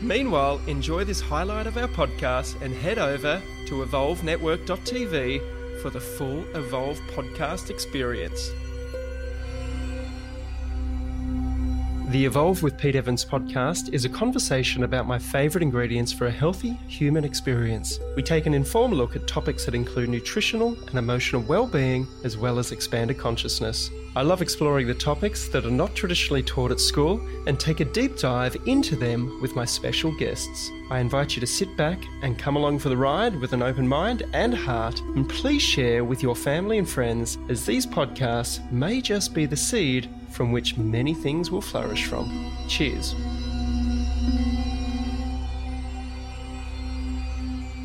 Meanwhile, enjoy this highlight of our podcast and head over to evolvenetwork.tv for the full Evolve podcast experience. The Evolve with Pete Evans podcast is a conversation about my favourite ingredients for a healthy human experience. We take an informed look at topics that include nutritional and emotional well-being as well as expanded consciousness. I love exploring the topics that are not traditionally taught at school and take a deep dive into them with my special guests. I invite you to sit back and come along for the ride with an open mind and heart, and please share with your family and friends as these podcasts may just be the seed from which many things will flourish from. Cheers.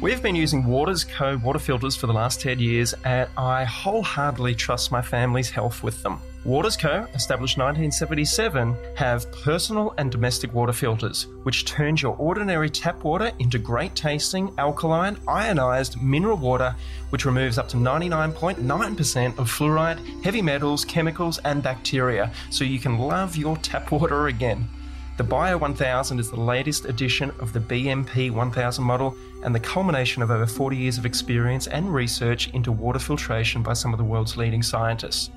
We've been using Waters Co. water filters for the last 10 years, and I wholeheartedly trust my family's health with them. Waters Co., established 1977, have personal and domestic water filters, which turns your ordinary tap water into great tasting, alkaline, ionized mineral water, which removes up to 99.9% of fluoride, heavy metals, chemicals, and bacteria, so you can love your tap water again. The Bio 1000 is the latest edition of the BMP 1000 model and the culmination of over 40 years of experience and research into water filtration by some of the world's leading scientists.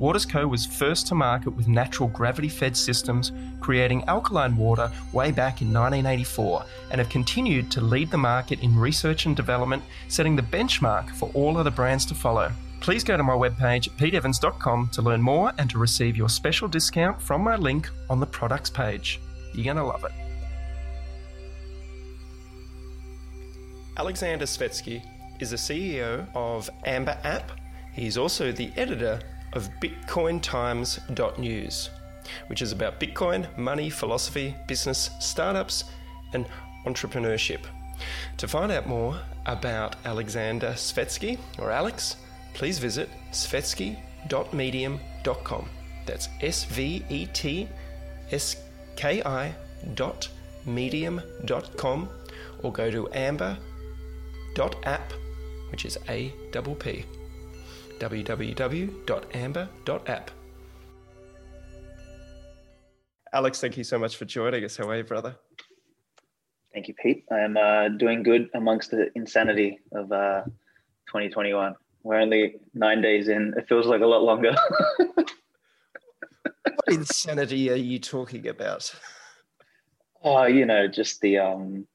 Watersco was first to market with natural gravity fed systems, creating alkaline water way back in 1984, and have continued to lead the market in research and development, setting the benchmark for all other brands to follow. Please go to my webpage, peteevans.com, to learn more and to receive your special discount from my link on the products page. You're going to love it. Alexander Svetski is the CEO of Amber App. He's also the editor of BitcoinTimes.news, which is about Bitcoin, money, philosophy, business, startups, and entrepreneurship. To find out more about Alexander Svetski, or Alex, please visit svetski.medium.com. That's S V E T S K I dot medium.com or go to amber dot app, which is A double P www.amber.app. Alex, thank you so much for joining us. How are you, brother? Thank you, Pete. I'm uh, doing good amongst the insanity of uh, 2021. We're only nine days in. It feels like a lot longer. what insanity are you talking about? Oh, you know, just the um,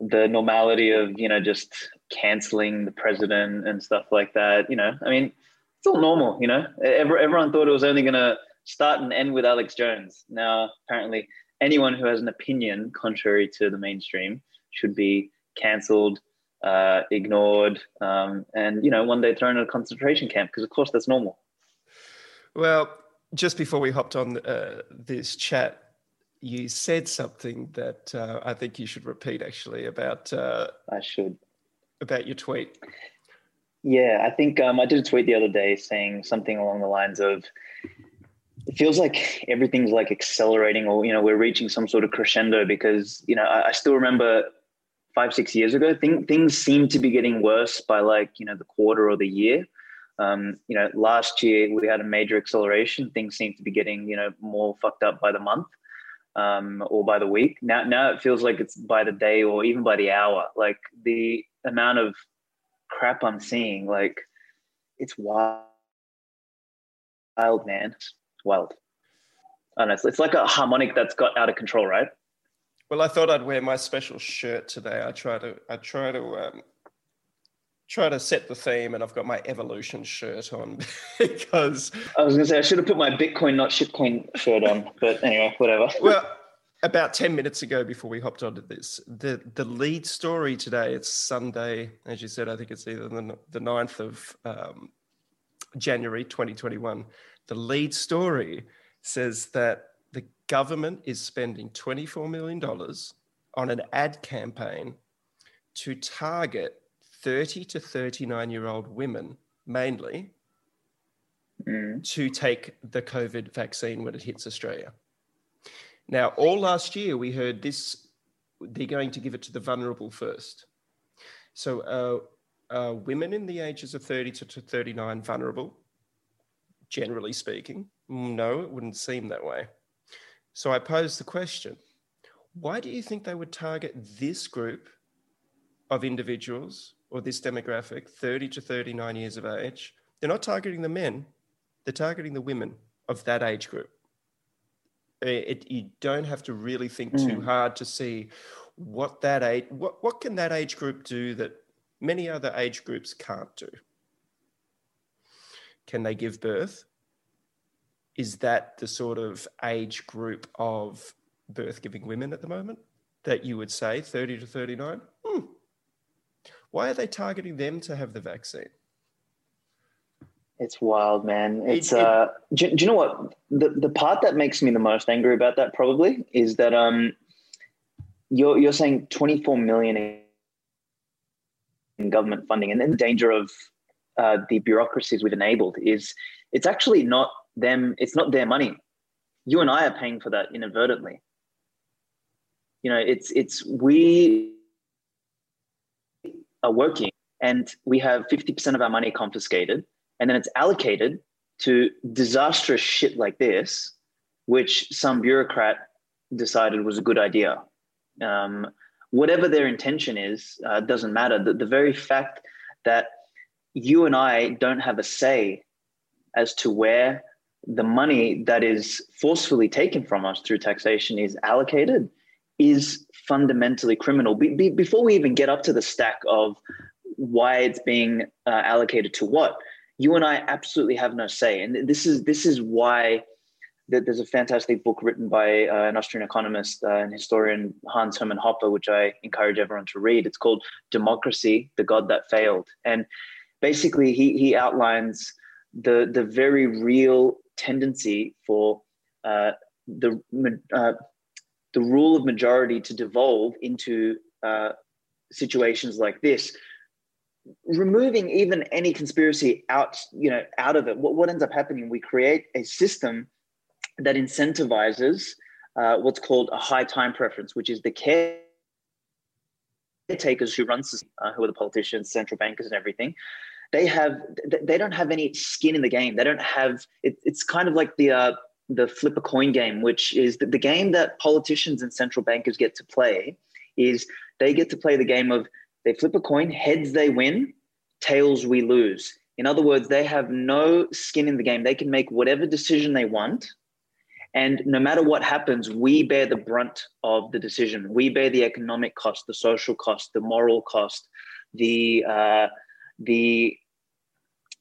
the normality of you know just canceling the president and stuff like that. You know, I mean, it's all normal. You know, everyone thought it was only going to start and end with Alex Jones. Now, apparently, anyone who has an opinion contrary to the mainstream should be cancelled, uh, ignored, um, and you know, one day thrown in a concentration camp because, of course, that's normal. Well, just before we hopped on uh, this chat, you said something that uh, I think you should repeat actually about. Uh, I should about your tweet? Yeah, I think um, I did a tweet the other day saying something along the lines of, "It feels like everything's like accelerating, or you know, we're reaching some sort of crescendo." Because you know, I, I still remember five, six years ago, th- things seemed to be getting worse by like you know the quarter or the year. Um, you know, last year we had a major acceleration. Things seem to be getting you know more fucked up by the month um, or by the week. Now, now it feels like it's by the day or even by the hour. Like the amount of crap I'm seeing, like it's wild, wild man, wild. Honestly, it's like a harmonic that's got out of control, right? Well, I thought I'd wear my special shirt today. I try to, I try to, um, try to set the theme, and I've got my evolution shirt on because I was going to say I should have put my Bitcoin, not shitcoin shirt on. But anyway, whatever. Well, about 10 minutes ago before we hopped onto this the the lead story today it's sunday as you said i think it's either the, the 9th of um, january 2021 the lead story says that government is spending $24 million on an ad campaign to target 30 to 39 year old women mainly mm. to take the COVID vaccine when it hits Australia. Now, all last year we heard this, they're going to give it to the vulnerable first. So, uh, uh, women in the ages of 30 to 39 vulnerable, generally speaking? No, it wouldn't seem that way. So I pose the question why do you think they would target this group of individuals or this demographic, 30 to 39 years of age? They're not targeting the men, they're targeting the women of that age group. It, you don't have to really think mm. too hard to see what that age, what, what can that age group do that many other age groups can't do? Can they give birth? Is that the sort of age group of birth giving women at the moment that you would say 30 to 39? Hmm. Why are they targeting them to have the vaccine? It's wild, man. It's it, uh, do, do, you know what the the part that makes me the most angry about that probably is that um, you're you're saying 24 million in government funding, and then the danger of uh, the bureaucracies we've enabled is it's actually not them. It's not their money. You and I are paying for that inadvertently. You know, it's it's we are working and we have 50% of our money confiscated and then it's allocated to disastrous shit like this, which some bureaucrat decided was a good idea. Um, whatever their intention is, uh, doesn't matter. The, the very fact that you and I don't have a say as to where the money that is forcefully taken from us through taxation is allocated is fundamentally criminal. Be, be, before we even get up to the stack of why it's being uh, allocated to what, you and I absolutely have no say. And this is this is why there's a fantastic book written by uh, an Austrian economist uh, and historian Hans Hermann Hoppe, which I encourage everyone to read. It's called Democracy: The God That Failed, and basically he he outlines the the very real tendency for uh, the uh, the rule of majority to devolve into uh, situations like this. Removing even any conspiracy out you know out of it what, what ends up happening we create a system that incentivizes uh, what's called a high time preference which is the caretakers who run uh, who are the politicians central bankers and everything they have they don't have any skin in the game they don't have it, it's kind of like the uh, the flip a coin game which is the, the game that politicians and central bankers get to play is they get to play the game of they flip a coin, heads they win, tails we lose. In other words, they have no skin in the game. They can make whatever decision they want. And no matter what happens, we bear the brunt of the decision. We bear the economic cost, the social cost, the moral cost, the uh, the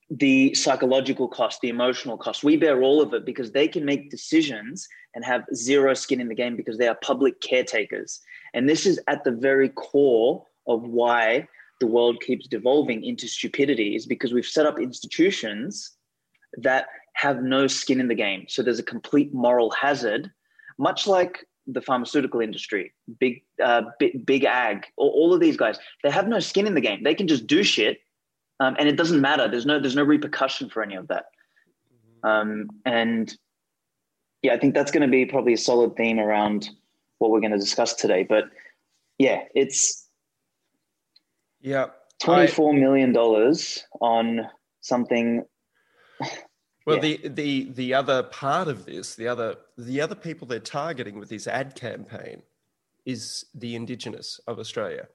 the psychological cost, the emotional cost. We bear all of it because they can make decisions and have zero skin in the game because they are public caretakers. And this is at the very core of why the world keeps devolving into stupidity is because we've set up institutions that have no skin in the game. So there's a complete moral hazard, much like the pharmaceutical industry, big, uh, big, big ag, all, all, of these guys. They have no skin in the game. They can just do shit, um, and it doesn't matter. There's no there's no repercussion for any of that. Um, and yeah, I think that's going to be probably a solid theme around what we're going to discuss today. But yeah, it's yeah. twenty-four I, million dollars on something. Well, yeah. the the the other part of this, the other the other people they're targeting with this ad campaign is the indigenous of Australia.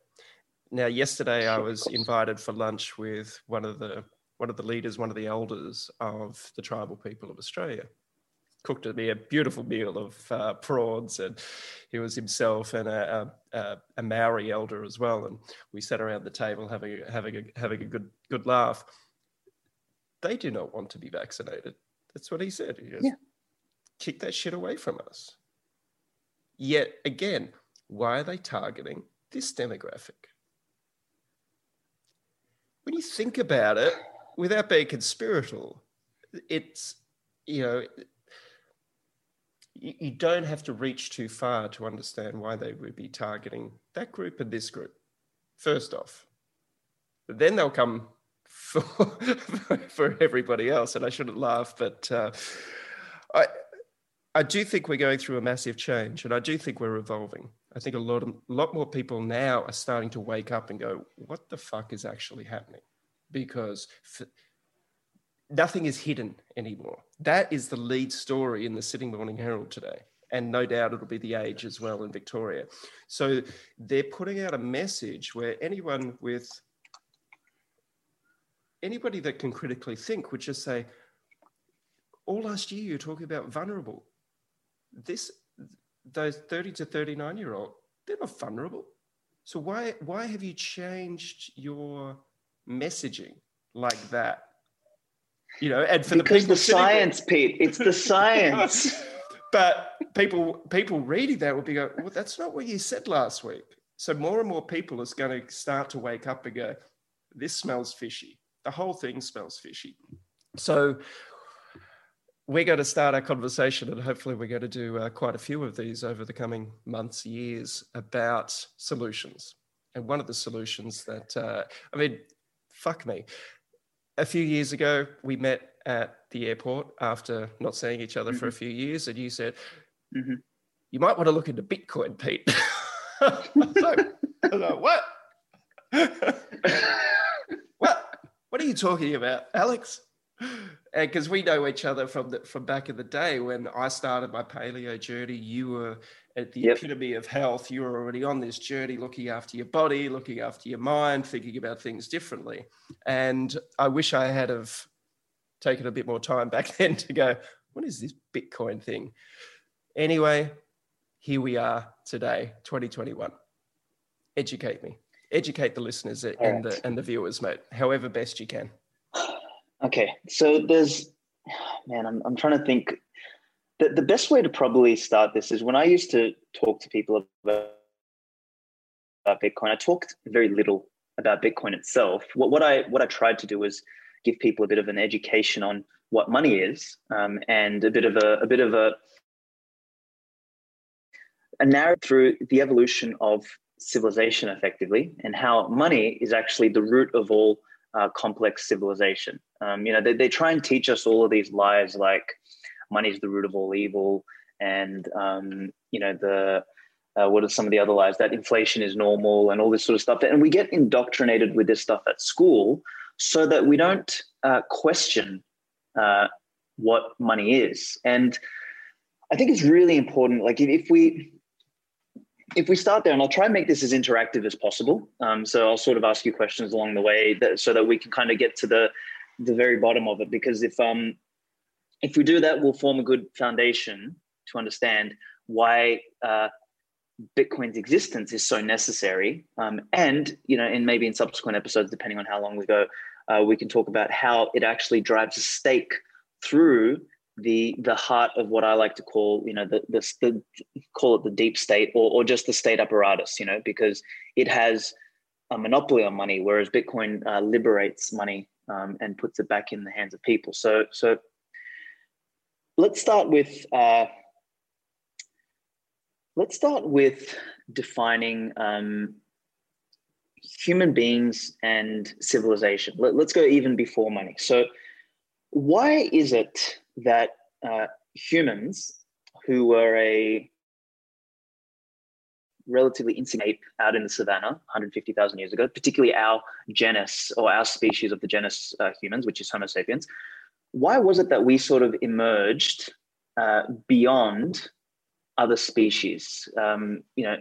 Now, yesterday I was invited for lunch with one of the one of the leaders, one of the elders of the tribal people of Australia cooked me a beautiful meal of uh, prawns, and he was himself and a, a, a, Maori elder as well. And we sat around the table having having a, having a good good laugh. They do not want to be vaccinated. That's what he said. He goes, yeah. "Kick that shit away from us." Yet again, why are they targeting this demographic? When you think about it, without being conspiratorial, it's you know you, don't have to reach too far to understand why they would be targeting that group and this group. First off, then they'll come for, for everybody else. And I shouldn't laugh, but uh, I, I do think we're going through a massive change and I do think we're evolving. I think a lot, of, a lot more people now are starting to wake up and go, what the fuck is actually happening? Because nothing is hidden anymore. That is the lead story in the Sydney Morning Herald today. And no doubt it'll be the age as well in Victoria. So they're putting out a message where anyone with anybody that can critically think would just say, all last year you're talking about vulnerable. This those 30 to 39 year old, they're not vulnerable. So why why have you changed your messaging like that? You know, and for because the, the science, there, Pete, it's the science. but people people reading that will be go, well, that's not what you said last week. So more and more people is going to start to wake up and go, this smells fishy. The whole thing smells fishy. So we're going to start our conversation, and hopefully, we're going to do uh, quite a few of these over the coming months, years about solutions. And one of the solutions that, uh, I mean, fuck me. A few years ago, we met at the airport after not seeing each other mm-hmm. for a mm-hmm. few years, and you said, mm-hmm. You might want to look into Bitcoin, Pete. so, I like, what? what? What are you talking about, Alex? Because we know each other from the, from back in the day when I started my paleo journey. You were at the yep. epitome of health. You were already on this journey, looking after your body, looking after your mind, thinking about things differently. And I wish I had have taken a bit more time back then to go, what is this Bitcoin thing? Anyway, here we are today, 2021. Educate me, educate the listeners and right. the and the viewers, mate. However best you can. Okay, so there's, man, I'm, I'm trying to think. The, the best way to probably start this is when I used to talk to people about, about Bitcoin, I talked very little about Bitcoin itself. What, what I what I tried to do was give people a bit of an education on what money is um, and a bit of a, a bit of a a narrative through the evolution of civilization effectively and how money is actually the root of all uh, complex civilization. Um, you know, they, they try and teach us all of these lies like money is the root of all evil, and um, you know the uh, what are some of the other lies that inflation is normal and all this sort of stuff. And we get indoctrinated with this stuff at school so that we don't uh, question uh, what money is. And I think it's really important. Like if, if we if we start there, and I'll try and make this as interactive as possible. Um, so I'll sort of ask you questions along the way, that, so that we can kind of get to the the very bottom of it. Because if um if we do that, we'll form a good foundation to understand why uh, Bitcoin's existence is so necessary. Um, and you know, and maybe in subsequent episodes, depending on how long we go, uh, we can talk about how it actually drives a stake through the the heart of what I like to call, you know, the the, the call it the deep state or or just the state apparatus, you know, because it has a monopoly on money, whereas Bitcoin uh, liberates money um, and puts it back in the hands of people. So so let's start with uh, let's start with defining um, human beings and civilization. Let, us go even before money. So why is it that uh, humans who were a relatively insignificant out in the savannah 150,000 years ago, particularly our genus or our species of the genus uh, humans, which is Homo sapiens, why was it that we sort of emerged uh, beyond other species? Um, you know,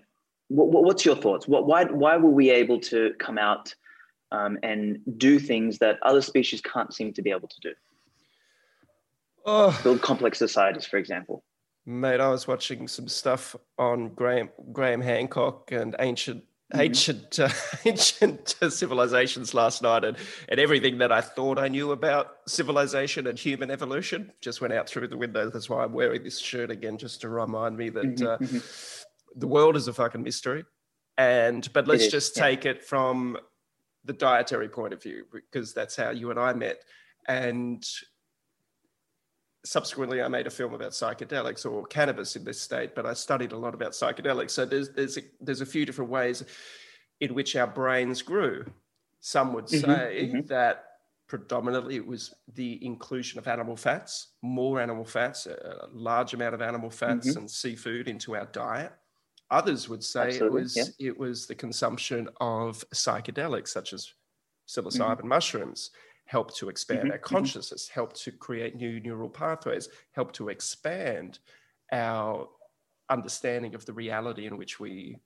what, what's your thoughts? What, why, why were we able to come out um, and do things that other species can't seem to be able to do? Oh. Build complex societies, for example. Mate, I was watching some stuff on Graham Graham Hancock and ancient mm-hmm. ancient uh, ancient civilizations last night, and, and everything that I thought I knew about civilization and human evolution just went out through the window. That's why I'm wearing this shirt again, just to remind me that mm-hmm. uh, mm-hmm. the world is a fucking mystery. And but let's just yeah. take it from the dietary point of view because that's how you and I met. And subsequently I made a film about psychedelics or cannabis in this state, but I studied a lot about psychedelics. So there's there's a, there's a few different ways in which our brains grew. Some would mm-hmm, say mm-hmm. that predominantly it was the inclusion of animal fats, more animal fats, a large amount of animal fats mm-hmm. and seafood into our diet. Others would say Absolutely, it was yeah. it was the consumption of psychedelics such as psilocybin mm-hmm. mushrooms help to expand mm-hmm. our mm-hmm. consciousness, help to create new neural pathways, help to expand our understanding of the reality in which we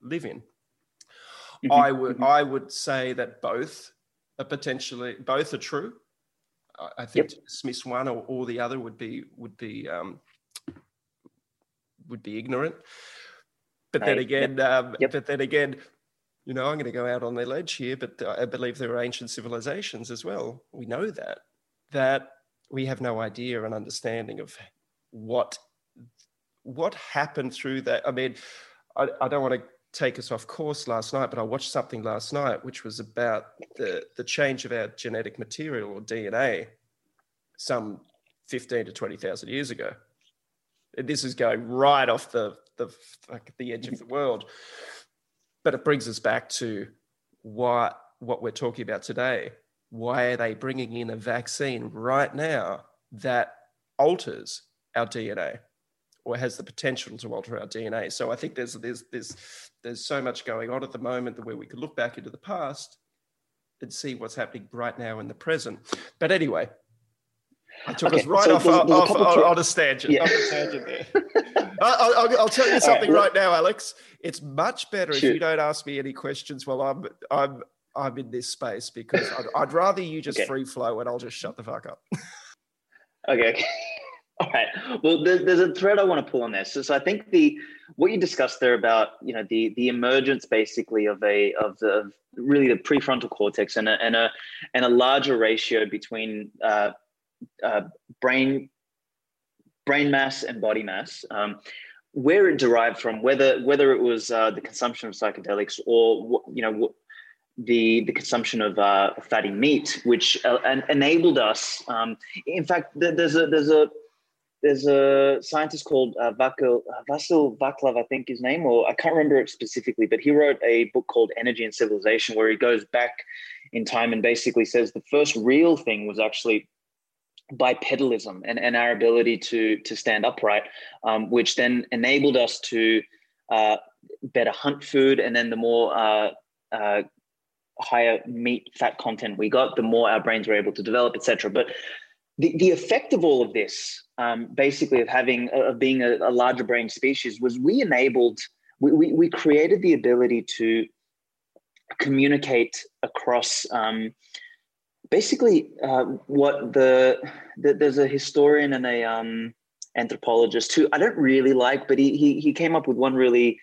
live in. Mm-hmm. I would I would say that both are potentially both are true. I think yep. to dismiss one or, or the other would be would be um, would be ignorant. But then again, yep. Um, yep. but then again, you know, I'm going to go out on the ledge here, but I believe there are ancient civilizations as well. We know that that we have no idea and understanding of what what happened through that. I mean, I, I don't want to take us off course last night, but I watched something last night which was about the, the change of our genetic material or DNA some 15 to 20,000 years ago. This is going right off the, the, like the edge of the world. But it brings us back to what, what we're talking about today. Why are they bringing in a vaccine right now that alters our DNA? or has the potential to alter our DNA. So I think there's there's there's there's so much going on at the moment that where we could look back into the past and see what's happening right now in the present. But anyway, I took okay, us right so off, there's off, on, a tangent. Yeah. There. I'll, I'll, I'll, tell you something right, right, now, Alex. It's much better Shoot. if you don't ask me any questions while I'm I'm I'm in this space because I'd, I'd rather you just okay. free flow and I'll just shut the fuck up. okay. okay. All right. Well, there's, there's a thread I want to pull on this. So, so, I think the what you discussed there about you know the the emergence basically of a of the of really the prefrontal cortex and a and a and a larger ratio between uh, uh, brain brain mass and body mass. Um, where it derived from, whether whether it was uh, the consumption of psychedelics or you know the the consumption of uh, fatty meat, which uh, enabled us. Um, in fact, there's a there's a there's a scientist called uh, Vakil, uh, Vasil Vaclav, I think his name, or I can't remember it specifically, but he wrote a book called Energy and Civilization, where he goes back in time and basically says the first real thing was actually bipedalism and, and our ability to to stand upright, um, which then enabled us to uh, better hunt food, and then the more uh, uh, higher meat fat content we got, the more our brains were able to develop, etc. But the, the effect of all of this, um, basically of having of being a, a, larger brain species, was we enabled we, we, we created the ability to communicate across um, basically uh, what the, the, there's a historian and a um, anthropologist who I don't really like, but he he, he came up with one really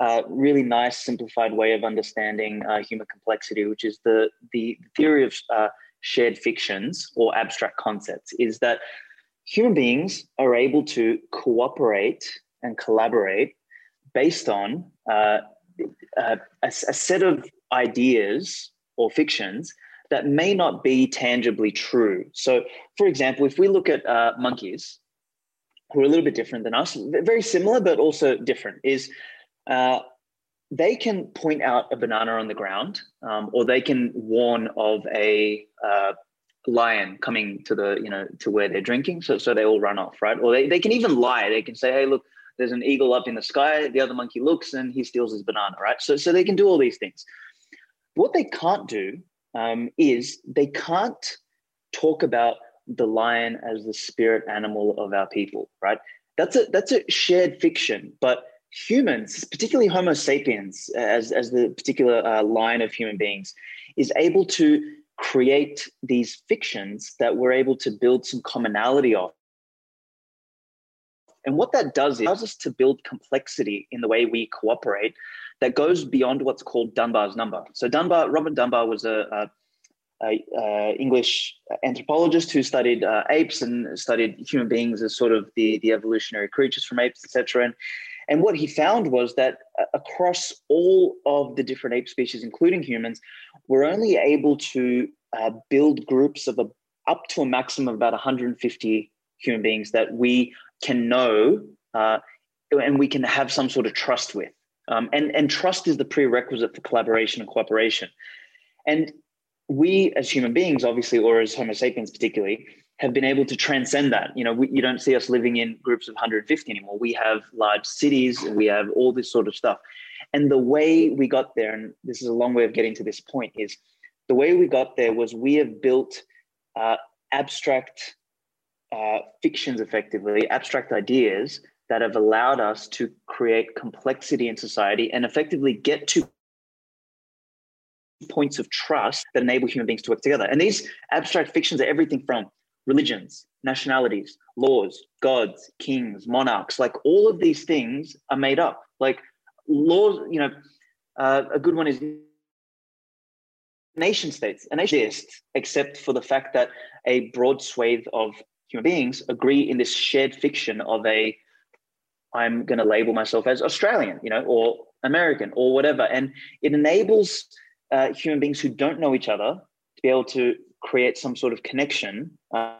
uh, really nice simplified way of understanding uh, human complexity, which is the the theory of uh, shared fictions or abstract concepts is that human beings are able to cooperate and collaborate based on uh, uh, a, a, set of ideas or fictions that may not be tangibly true. So, for example, if we look at uh, monkeys, who are a little bit different than us, very similar but also different, is uh, they can point out a banana on the ground, um, or they can warn of a uh, lion coming to the you know to where they're drinking, so so they all run off, right? Or they, they can even lie. They can say, "Hey, look, there's an eagle up in the sky." The other monkey looks and he steals his banana, right? So so they can do all these things. What they can't do um, is they can't talk about the lion as the spirit animal of our people, right? That's a that's a shared fiction, but humans, particularly Homo sapiens, as, as the particular uh, line of human beings, is able to create these fictions that we're able to build some commonality of. And what that does is allows us to build complexity in the way we cooperate that goes beyond what's called Dunbar's number. So Dunbar, Robert Dunbar was a, a a, uh, English anthropologist who studied uh, apes and studied human beings as sort of the, the evolutionary creatures from apes, etc. And and what he found was that uh, across all of the different ape species, including humans, we're only able to uh, build groups of a, up to a maximum of about 150 human beings that we can know uh, and we can have some sort of trust with. Um, and, and trust is the prerequisite for collaboration and cooperation. And we as human beings, obviously, or as Homo sapiens particularly, have been able to transcend that. You know, we, you don't see us living in groups of 150 anymore. We have large cities we have all this sort of stuff. And the way we got there, and this is a long way of getting to this point, is the way we got there was we have built uh, abstract uh, fictions, effectively, abstract ideas that have allowed us to create complexity in society and effectively get to points of trust that enable human beings to work together. And these abstract fictions are everything from religions, nationalities, laws, gods, kings, monarchs, like all of these things are made up. Like laws, you know, uh, a good one is nation states. And they exist except for the fact that a broad swathe of human beings agree in this shared fiction of a I'm going to label myself as Australian, you know, or American or whatever. And it enables uh, human beings who don't know each other to be able to create some sort of connection uh,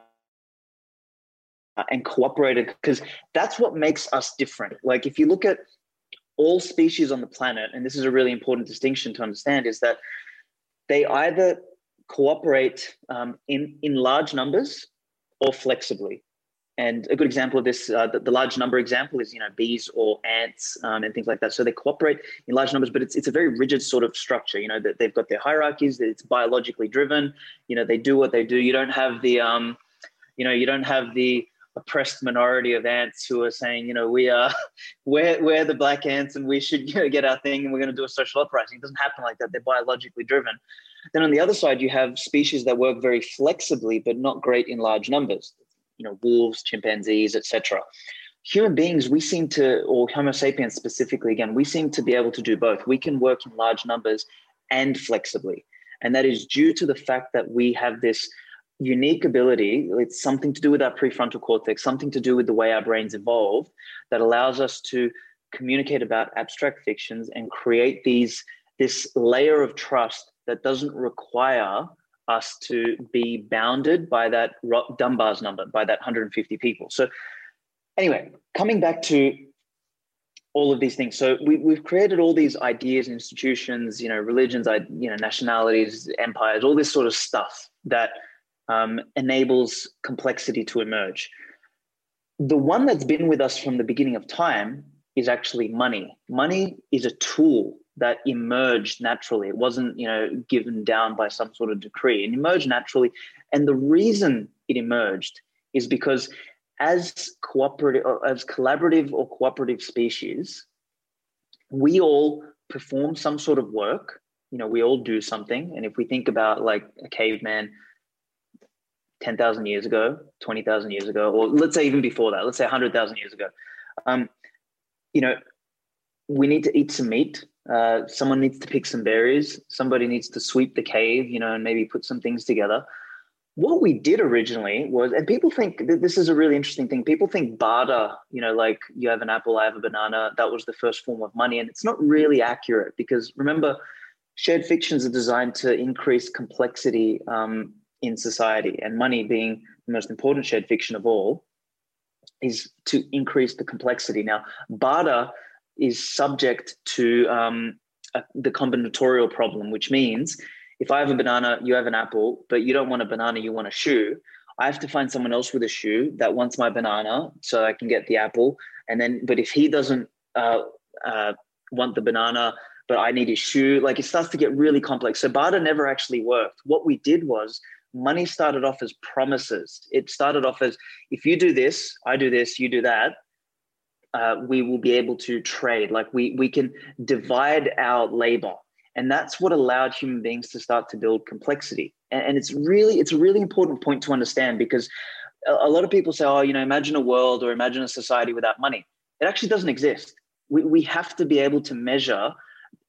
and cooperate because that's what makes us different. Like if you look at all species on the planet, and this is a really important distinction to understand, is that they either cooperate um, in, in large numbers or flexibly. And a good example of this, uh, the, the, large number example is, you know, bees or ants um, and things like that. So they cooperate in large numbers, but it's, it's a very rigid sort of structure. You know, that they've got their hierarchies. that It's biologically driven. You know, they do what they do. You don't have the, um, you know, you don't have the oppressed minority of ants who are saying, you know, we are, we're, we're the black ants and we should you know, get our thing and we're going to do a social uprising. It doesn't happen like that. They're biologically driven. Then on the other side, you have species that work very flexibly, but not great in large numbers you know, wolves, chimpanzees, etc. Human beings, we seem to, or Homo sapiens specifically, again, we seem to be able to do both. We can work in large numbers and flexibly. And that is due to the fact that we have this unique ability. It's something to do with our prefrontal cortex, something to do with the way our brains evolved that allows us to communicate about abstract fictions and create these this layer of trust that doesn't require us to be bounded by that Dunbar's number, by that 150 people. So, anyway, coming back to all of these things. So we, we've created all these ideas, institutions, you know, religions, you know, nationalities, empires, all this sort of stuff that um, enables complexity to emerge. The one that's been with us from the beginning of time is actually money. Money is a tool that emerged naturally. It wasn't, you know, given down by some sort of decree. It emerged naturally. And the reason it emerged is because as cooperative, as collaborative or cooperative species, we all perform some sort of work. You know, we all do something. And if we think about like a caveman 10,000 years ago, 20,000 years ago, or let's say even before that, let's say 100,000 years ago, um, you know, we need to eat some meat uh, someone needs to pick some berries. Somebody needs to sweep the cave, you know, and maybe put some things together. What we did originally was, and people think this is a really interesting thing. People think barter, you know, like you have an apple, I have a banana. That was the first form of money, and it's not really accurate because remember, shared fictions are designed to increase complexity um, in society, and money being the most important shared fiction of all is to increase the complexity. Now, barter is subject to um, a, the combinatorial problem, which means if I have a banana, you have an apple, but you don't want a banana, you want a shoe. I have to find someone else with a shoe that wants my banana so I can get the apple. And then, but if he doesn't uh, uh, want the banana, but I need his shoe, like it starts to get really complex. So barter never actually worked. What we did was money started off as promises. It started off as if you do this, I do this, you do that uh, we will be able to trade. Like we we can divide our labor, and that's what allowed human beings to start to build complexity. And, and it's really it's a really important point to understand because a, a lot of people say, oh, you know, imagine a world or imagine a society without money. It actually doesn't exist. We we have to be able to measure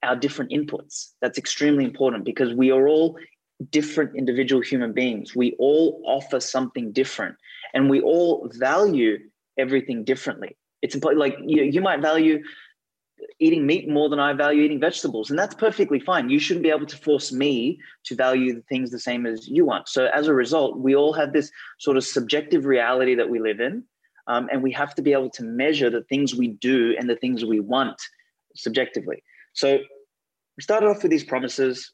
our different inputs. That's extremely important because we are all different individual human beings. We all offer something different and we all value everything differently it's important like you, you might value eating meat more than I value eating vegetables. And that's perfectly fine. You shouldn't be able to force me to value the things the same as you want. So as a result, we all have this sort of subjective reality that we live in. Um, and we have to be able to measure the things we do and the things we want subjectively. So we started off with these promises.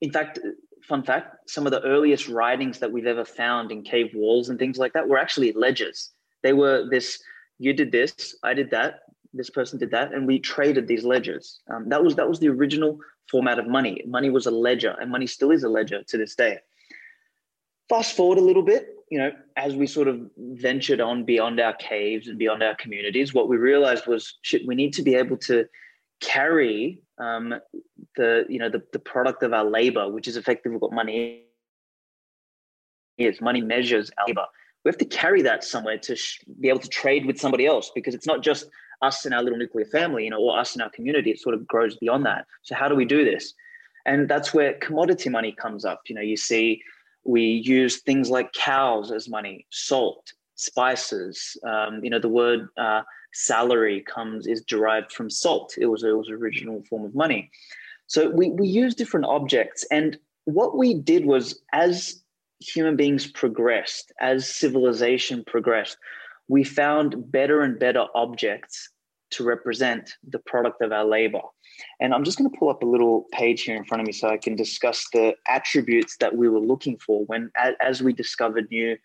in fact, fun fact, some of the earliest writings that we've ever found in cave walls and things like that were actually ledgers. They were this, you did this, I did that, this person did that, and we traded these ledgers. Um, that was that was the original format of money. Money was a ledger, and money still is a ledger to this day. Fast forward a little bit, you know, as we sort of ventured on beyond our caves and beyond our communities, what we realized was shit, we need to be able to carry um, the you know the, the product of our labor, which is effectively what money is. Money measures our labor. We have to carry that somewhere to sh- be able to trade with somebody else because it's not just us and our little nuclear family, you know, or us and our community. It sort of grows beyond that. So how do we do this? And that's where commodity money comes up. You know, you see we use things like cows as money, salt, spices. Um, you know, the word uh, salary comes is derived from salt. It was it was original form of money. So we we use different objects, and what we did was as human beings progressed, as civilization progressed, we found better and better objects to represent the product of our labor. And I'm just going to pull up a little page here in front of me so I can discuss the attributes that we were looking for when as we discovered new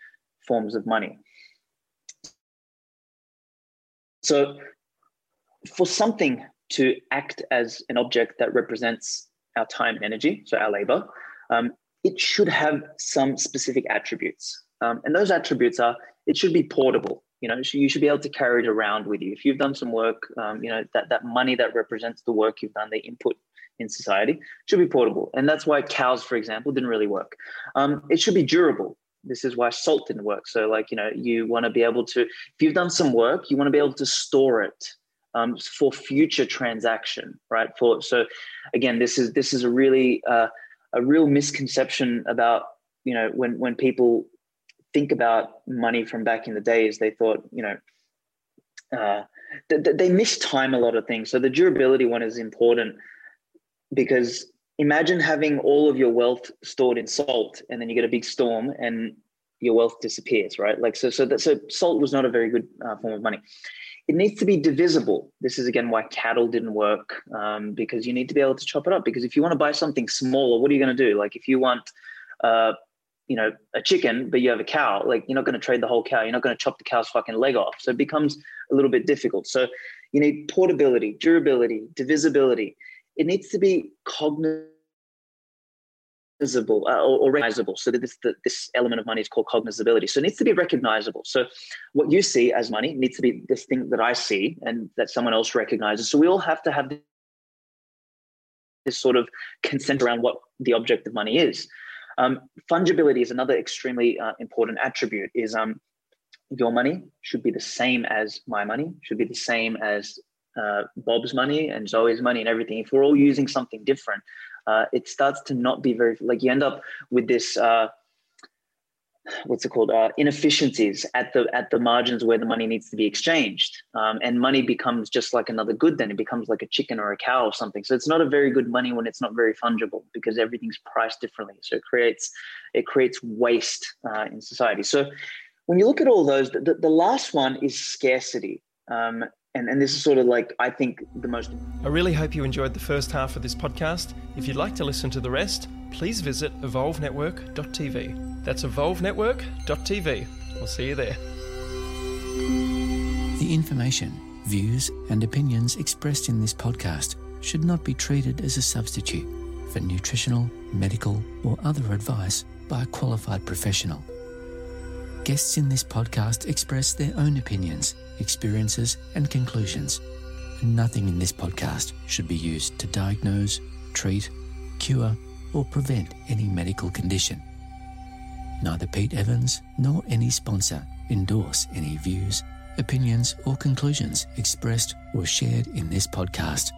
forms of money. So for something to act as an object that represents our time and energy, so our labor, um, it should have some specific attributes. Um, and those attributes are it should be portable. You know, you should be able to carry it around with you. If you've done some work, um, you know, that, that money that represents the work you've done, the input in society, should be portable. And that's why cows, for example, didn't really work. Um, it should be durable. This is why salt didn't work. So, like, you know, you want to be able to, if you've done some work, you want to be able to store it um, for future transaction, right? For so, again, this is this is a really uh, a real misconception about you know when when people think about money from back in the days, they thought, you know, uh, th- they miss time a lot of things. So the durability one is important because imagine having all of your wealth stored in salt and then you get a big storm and your wealth disappears, right? Like so, so that so salt was not a very good uh, form of money. It needs to be divisible. This is again why cattle didn't work um, because you need to be able to chop it up. Because if you want to buy something smaller, what are you going to do? Like if you want uh, you know a chicken but you have a cow like you're not going to trade the whole cow you're not going to chop the cow's fucking leg off so it becomes a little bit difficult so you need portability durability divisibility it needs to be cognizable uh, or, recognizable so that this this element of money is called cognizability so it needs to be recognizable so what you see as money needs to be this thing that i see and that someone else recognizes so we all have to have this sort of consent around what the object of money is um, fungibility is another extremely uh, important attribute. Is um, your money should be the same as my money, should be the same as uh, Bob's money and Zoe's money and everything. If we're all using something different, uh, it starts to not be very like you end up with this uh, what's it called uh, inefficiencies at the at the margins where the money needs to be exchanged. Um, and money becomes just like another good then. It becomes like a chicken or a cow or something. So it's not a very good money when it's not very fungible because everything's priced differently. So it creates it creates waste uh, in society. So when you look at all those the, the last one is scarcity. Um, and, and this is sort of like I think the most. I really hope you enjoyed the first half of this podcast. If you'd like to listen to the rest, please visit evolvenetwork.tv. That's evolvenetwork.tv. We'll see you there. The information, views, and opinions expressed in this podcast should not be treated as a substitute for nutritional, medical, or other advice by a qualified professional. Guests in this podcast express their own opinions, experiences, and conclusions. Nothing in this podcast should be used to diagnose, treat, cure, or prevent any medical condition. Neither Pete Evans nor any sponsor endorse any views, opinions, or conclusions expressed or shared in this podcast.